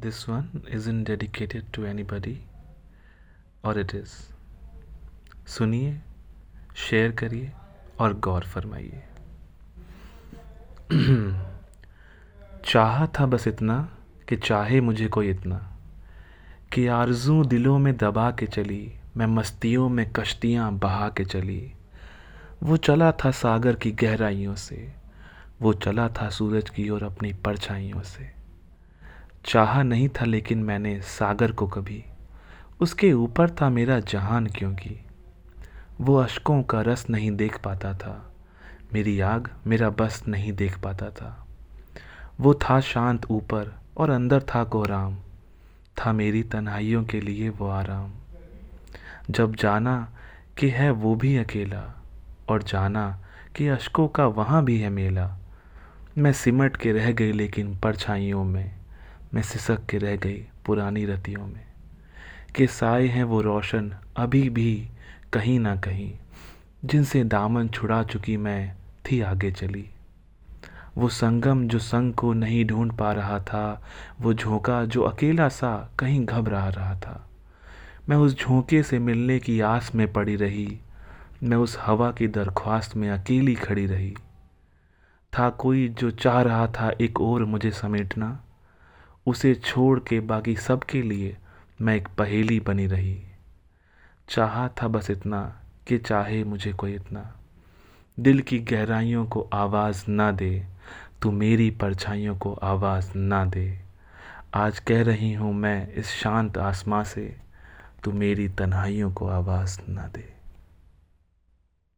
This one isn't dedicated to anybody. और it is सुनिए share करिए और गौर फरमाइए। चाहा था बस इतना कि चाहे मुझे कोई इतना। कि आरज़ू दिलों में दबा के चली, मैं मस्तियों में कश्तियाँ बहा के चली। वो चला था सागर की गहराइयों से, वो चला था सूरज की ओर अपनी परछाइयों से। चाहा नहीं था लेकिन मैंने सागर को कभी। उसके ऊपर था मेरा जहान क्योंकि वो अशकों का रस नहीं देख पाता था। मेरी आग मेरा बस नहीं देख पाता था। वो था शांत ऊपर और अंदर था कोहराम था मेरी तन्हाइयों के लिए वो आराम। जब जाना कि है वो भी अकेला और जाना कि अशकों का वहाँ भी है मेला। मैं सिमट के रह गई लेकिन परछाइयों में। मैं सिसक के रह गई पुरानी रतियों में। के साए हैं वो रोशन अभी भी कहीं ना कहीं। जिनसे दामन छुड़ा चुकी मैं थी आगे चली। वो संगम जो संग को नहीं ढूंढ पा रहा था, वो झोंका जो अकेला सा कहीं घबरा रहा था। मैं उस झोंके से मिलने की आस में पड़ी रही। मैं उस हवा की दरख्वास्त में अकेली खड़ी रही। था कोई जो चाह रहा था एक और मुझे समेटना। उसे छोड़ के बाकी सब के लिए मैं एक पहेली बनी रही। चाहा था बस इतना कि चाहे मुझे कोई इतना। दिल की गहराइयों को आवाज़ ना दे, तू मेरी परछाइयों को आवाज़ ना दे। आज कह रही हूँ मैं इस शांत आसमां से, तू मेरी तन्हाइयों को आवाज़ ना दे।